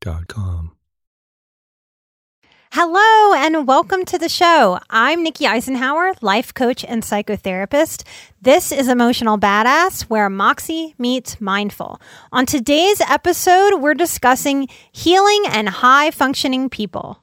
calmhistory.com Hello and welcome to the show. I'm Nikki Eisenhauer, life coach and psychotherapist. This is Emotional Badass, where Moxie meets mindful. On today's episode, we're discussing healing and high functioning people.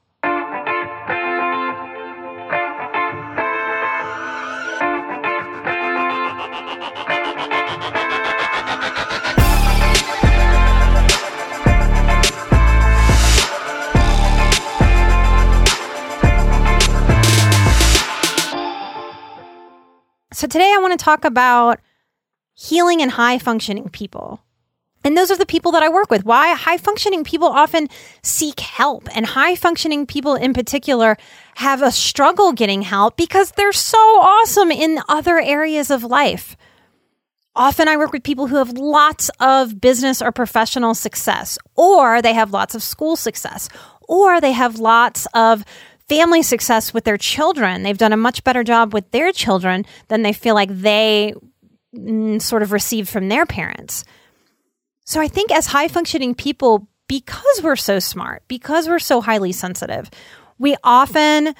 So today I want to talk about healing and high functioning people. And those are the people that I work with. Why high functioning people often seek help, and high functioning people in particular have a struggle getting help because they're so awesome in other areas of life. Often I work with people who have lots of business or professional success, or they have lots of school success, or they have lots of family success with their children. They've done a much better job with their children than they feel like they mm, sort of received from their parents. So I think as high functioning people, because we're so smart, because we're so highly sensitive, we often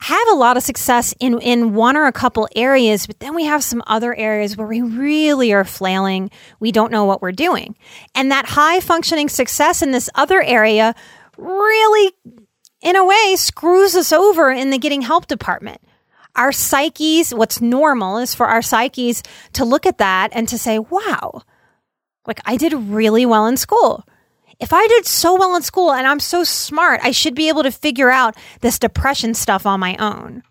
have a lot of success in, in one or a couple areas, but then we have some other areas where we really are flailing. We don't know what we're doing. And that high functioning success in this other area really in a way, screws us over in the getting help department. Our psyches, what's normal is for our psyches to look at that and to say, wow, like I did really well in school. If I did so well in school and I'm so smart, I should be able to figure out this depression stuff on my own.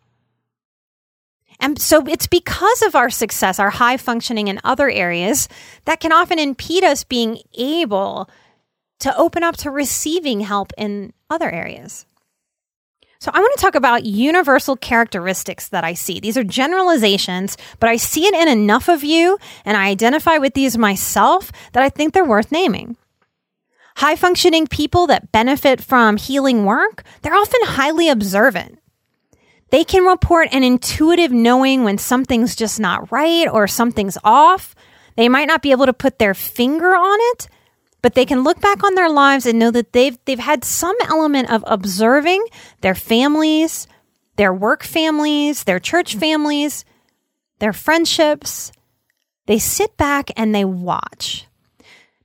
And so it's because of our success, our high functioning in other areas, that can often impede us being able to open up to receiving help in other areas. So I want to talk about universal characteristics that I see. These are generalizations, but I see it in enough of you and I identify with these myself that I think they're worth naming. High functioning people that benefit from healing work, they're often highly observant. They can report an intuitive knowing when something's just not right or something's off. They might not be able to put their finger on it, but they can look back on their lives and know that they've they've had some element of observing their families, their work families, their church families, their friendships. They sit back and they watch.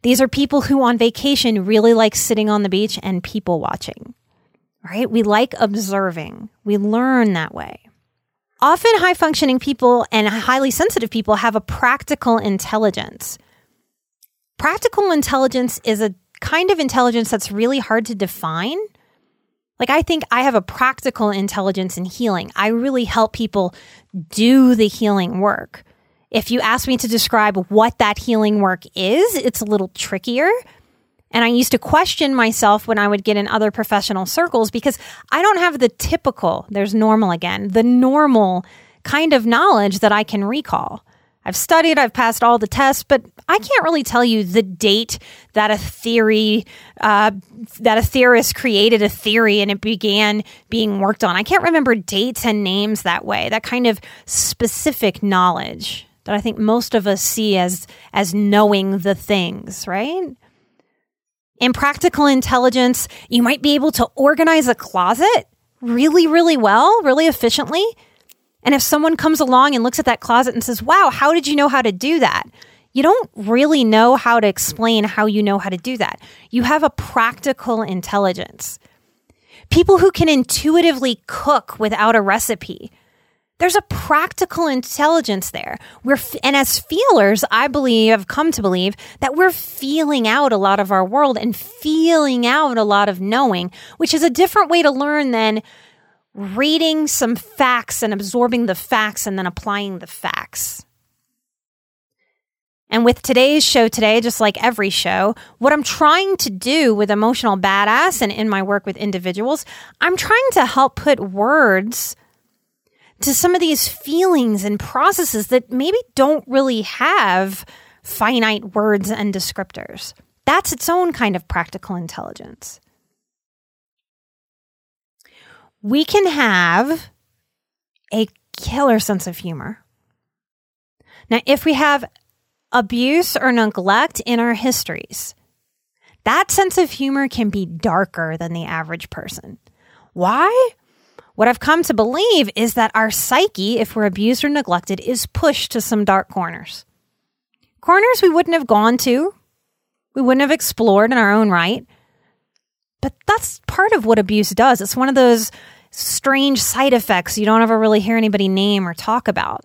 These are people who on vacation really like sitting on the beach and people watching. Right? We like observing. We learn that way. Often high functioning people and highly sensitive people have a practical intelligence. Practical intelligence is a kind of intelligence that's really hard to define. Like, I think I have a practical intelligence in healing. I really help people do the healing work. If you ask me to describe what that healing work is, it's a little trickier. And I used to question myself when I would get in other professional circles because I don't have the typical, there's normal again, the normal kind of knowledge that I can recall. I've studied, I've passed all the tests, but I can't really tell you the date that a theory, uh, that a theorist created a theory and it began being worked on. I can't remember dates and names that way, that kind of specific knowledge that I think most of us see as, as knowing the things, right? In practical intelligence, you might be able to organize a closet really, really well, really efficiently and if someone comes along and looks at that closet and says, wow, how did you know how to do that? you don't really know how to explain how you know how to do that. You have a practical intelligence. People who can intuitively cook without a recipe. There's a practical intelligence there. We're, and as feelers, I believe, I've come to believe that we're feeling out a lot of our world and feeling out a lot of knowing, which is a different way to learn than reading some facts and absorbing the facts and then applying the facts. And with today's show today, just like every show, what I'm trying to do with Emotional Badass and in my work with individuals, I'm trying to help put words to some of these feelings and processes that maybe don't really have finite words and descriptors. That's its own kind of practical intelligence. We can have a killer sense of humor. Now, if we have abuse or neglect in our histories, that sense of humor can be darker than the average person. Why? What I've come to believe is that our psyche, if we're abused or neglected, is pushed to some dark corners. Corners we wouldn't have gone to, we wouldn't have explored in our own right. But that's part of what abuse does. It's one of those strange side effects you don't ever really hear anybody name or talk about.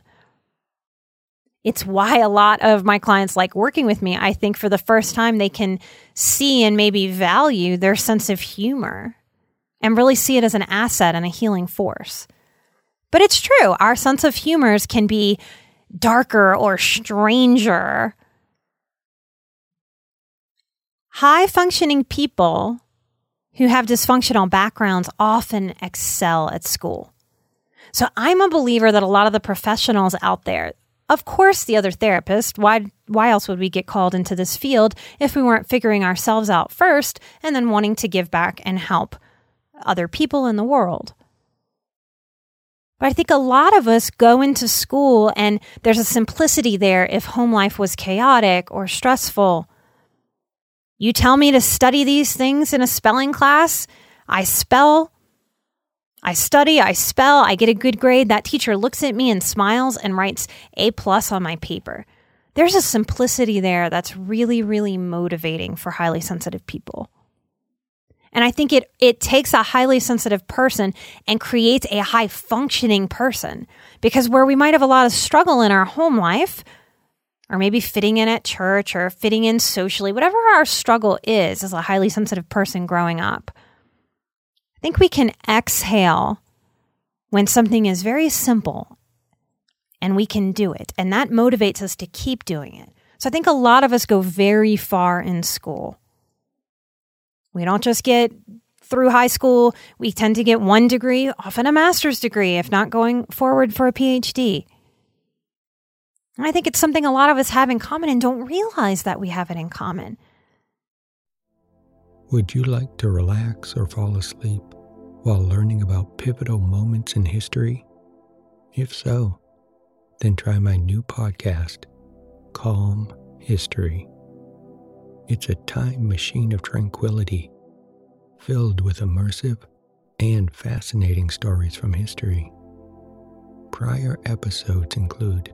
It's why a lot of my clients like working with me. I think for the first time, they can see and maybe value their sense of humor and really see it as an asset and a healing force. But it's true, our sense of humors can be darker or stranger. High functioning people who have dysfunctional backgrounds often excel at school. So I'm a believer that a lot of the professionals out there, of course, the other therapist, why, why else would we get called into this field if we weren't figuring ourselves out first and then wanting to give back and help other people in the world? But I think a lot of us go into school and there's a simplicity there if home life was chaotic or stressful. You tell me to study these things in a spelling class, I spell, I study, I spell, I get a good grade. That teacher looks at me and smiles and writes A plus on my paper. There's a simplicity there that's really, really motivating for highly sensitive people. And I think it, it takes a highly sensitive person and creates a high functioning person because where we might have a lot of struggle in our home life, or maybe fitting in at church or fitting in socially, whatever our struggle is as a highly sensitive person growing up, I think we can exhale when something is very simple and we can do it. And that motivates us to keep doing it. So I think a lot of us go very far in school. We don't just get through high school, we tend to get one degree, often a master's degree, if not going forward for a PhD. I think it's something a lot of us have in common and don't realize that we have it in common. Would you like to relax or fall asleep while learning about pivotal moments in history? If so, then try my new podcast, Calm History. It's a time machine of tranquility filled with immersive and fascinating stories from history. Prior episodes include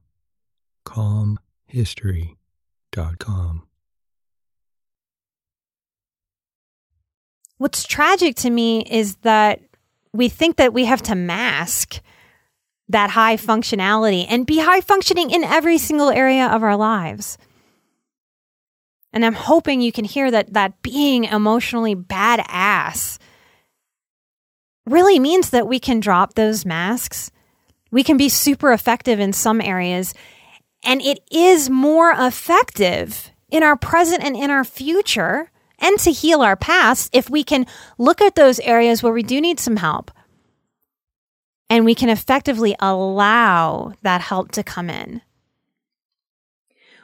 calmhistory.com. What's tragic to me is that we think that we have to mask that high functionality and be high functioning in every single area of our lives. And I'm hoping you can hear that that being emotionally badass really means that we can drop those masks. We can be super effective in some areas and it is more effective in our present and in our future and to heal our past if we can look at those areas where we do need some help and we can effectively allow that help to come in.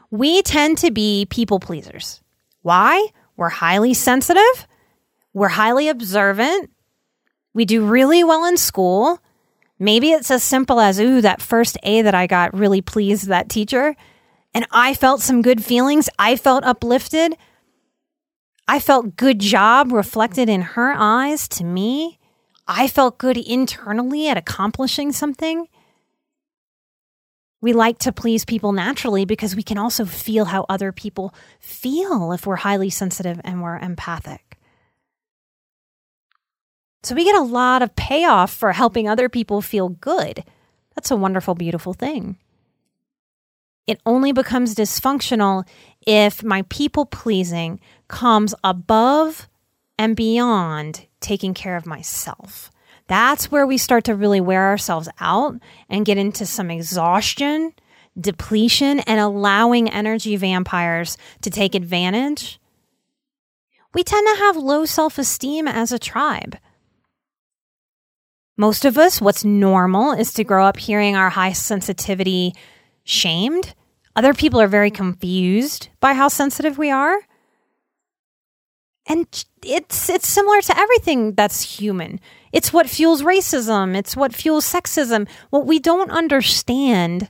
we tend to be people pleasers. Why? We're highly sensitive. We're highly observant. We do really well in school. Maybe it's as simple as, ooh, that first A that I got really pleased that teacher. And I felt some good feelings. I felt uplifted. I felt good job reflected in her eyes to me. I felt good internally at accomplishing something. We like to please people naturally because we can also feel how other people feel if we're highly sensitive and we're empathic. So we get a lot of payoff for helping other people feel good. That's a wonderful, beautiful thing. It only becomes dysfunctional if my people pleasing comes above and beyond taking care of myself. That's where we start to really wear ourselves out and get into some exhaustion, depletion, and allowing energy vampires to take advantage. We tend to have low self esteem as a tribe. Most of us, what's normal is to grow up hearing our high sensitivity shamed. Other people are very confused by how sensitive we are. And it's it's similar to everything that's human. It's what fuels racism, it's what fuels sexism. What we don't understand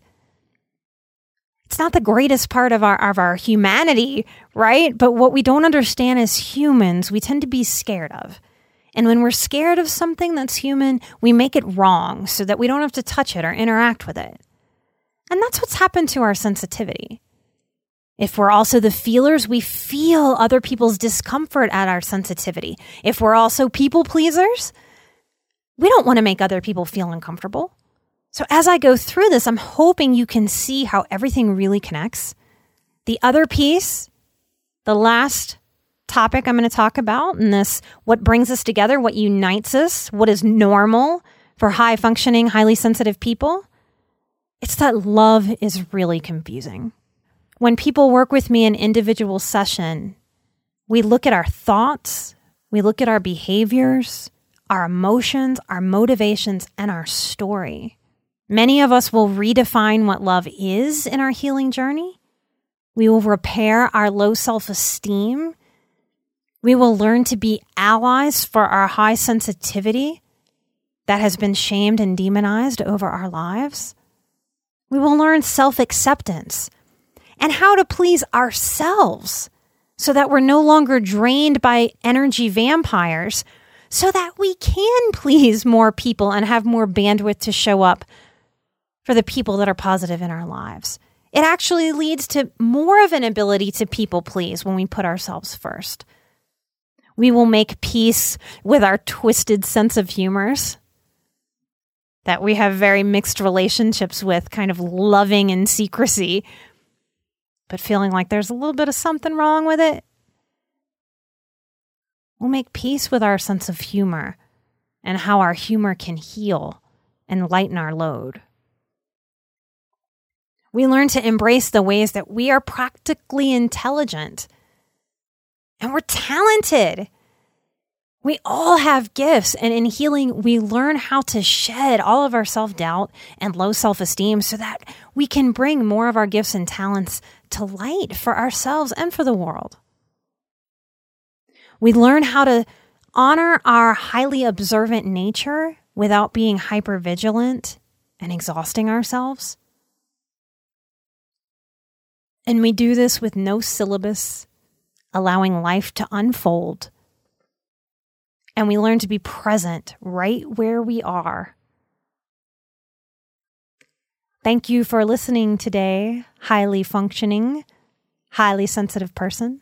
it's not the greatest part of our of our humanity, right? But what we don't understand as humans, we tend to be scared of. And when we're scared of something that's human, we make it wrong so that we don't have to touch it or interact with it. And that's what's happened to our sensitivity. If we're also the feelers, we feel other people's discomfort at our sensitivity. If we're also people pleasers, we don't want to make other people feel uncomfortable. So as I go through this, I'm hoping you can see how everything really connects. The other piece, the last topic I'm going to talk about, and this what brings us together, what unites us, what is normal for high functioning, highly sensitive people, it's that love is really confusing. When people work with me in individual session, we look at our thoughts, we look at our behaviors, our emotions, our motivations, and our story. Many of us will redefine what love is in our healing journey. We will repair our low self esteem. We will learn to be allies for our high sensitivity that has been shamed and demonized over our lives. We will learn self acceptance and how to please ourselves so that we're no longer drained by energy vampires, so that we can please more people and have more bandwidth to show up for the people that are positive in our lives. It actually leads to more of an ability to people please when we put ourselves first. We will make peace with our twisted sense of humors that we have very mixed relationships with, kind of loving in secrecy but feeling like there's a little bit of something wrong with it, we'll make peace with our sense of humor and how our humor can heal and lighten our load. We learn to embrace the ways that we are practically intelligent and we're talented we all have gifts, and in healing, we learn how to shed all of our self doubt and low self esteem so that we can bring more of our gifts and talents to light for ourselves and for the world. We learn how to honor our highly observant nature without being hyper vigilant and exhausting ourselves. And we do this with no syllabus, allowing life to unfold and we learn to be present right where we are. Thank you for listening today, highly functioning, highly sensitive person.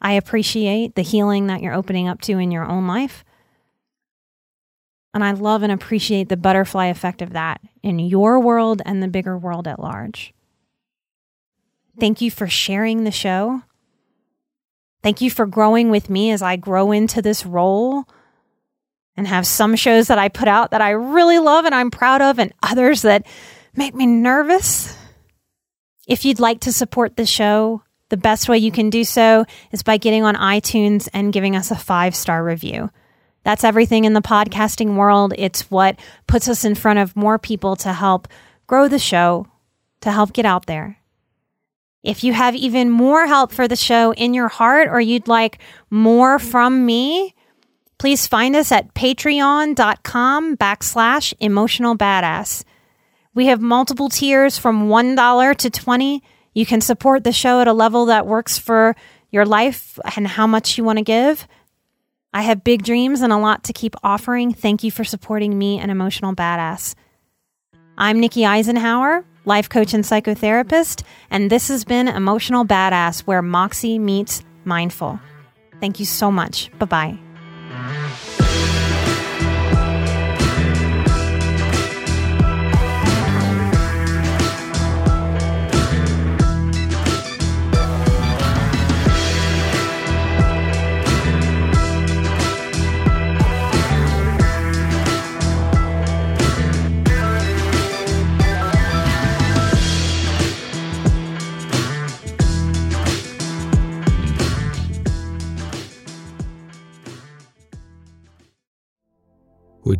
I appreciate the healing that you're opening up to in your own life. And I love and appreciate the butterfly effect of that in your world and the bigger world at large. Thank you for sharing the show. Thank you for growing with me as I grow into this role and have some shows that I put out that I really love and I'm proud of, and others that make me nervous. If you'd like to support the show, the best way you can do so is by getting on iTunes and giving us a five star review. That's everything in the podcasting world. It's what puts us in front of more people to help grow the show, to help get out there. If you have even more help for the show in your heart or you'd like more from me, please find us at patreon.com backslash emotional badass. We have multiple tiers from $1 to 20. You can support the show at a level that works for your life and how much you want to give. I have big dreams and a lot to keep offering. Thank you for supporting me, an emotional badass. I'm Nikki Eisenhauer life coach and psychotherapist, and this has been Emotional Badass, where Moxie meets mindful. Thank you so much. Bye bye.